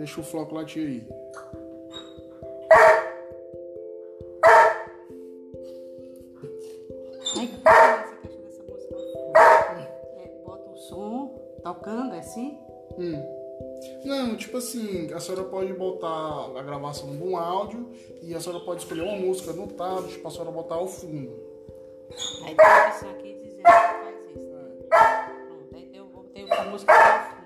Deixa o floco latir aí. Como é essa dessa música? É, bota o som tá tocando, é assim? Hum. Não, tipo assim, a senhora pode botar a gravação de um áudio e a senhora pode escolher uma música no tablet pra senhora botar ao fundo. Aí tem uma pessoa aqui dizendo que faz isso. Né? Pronto, aí tem, eu botei a música pra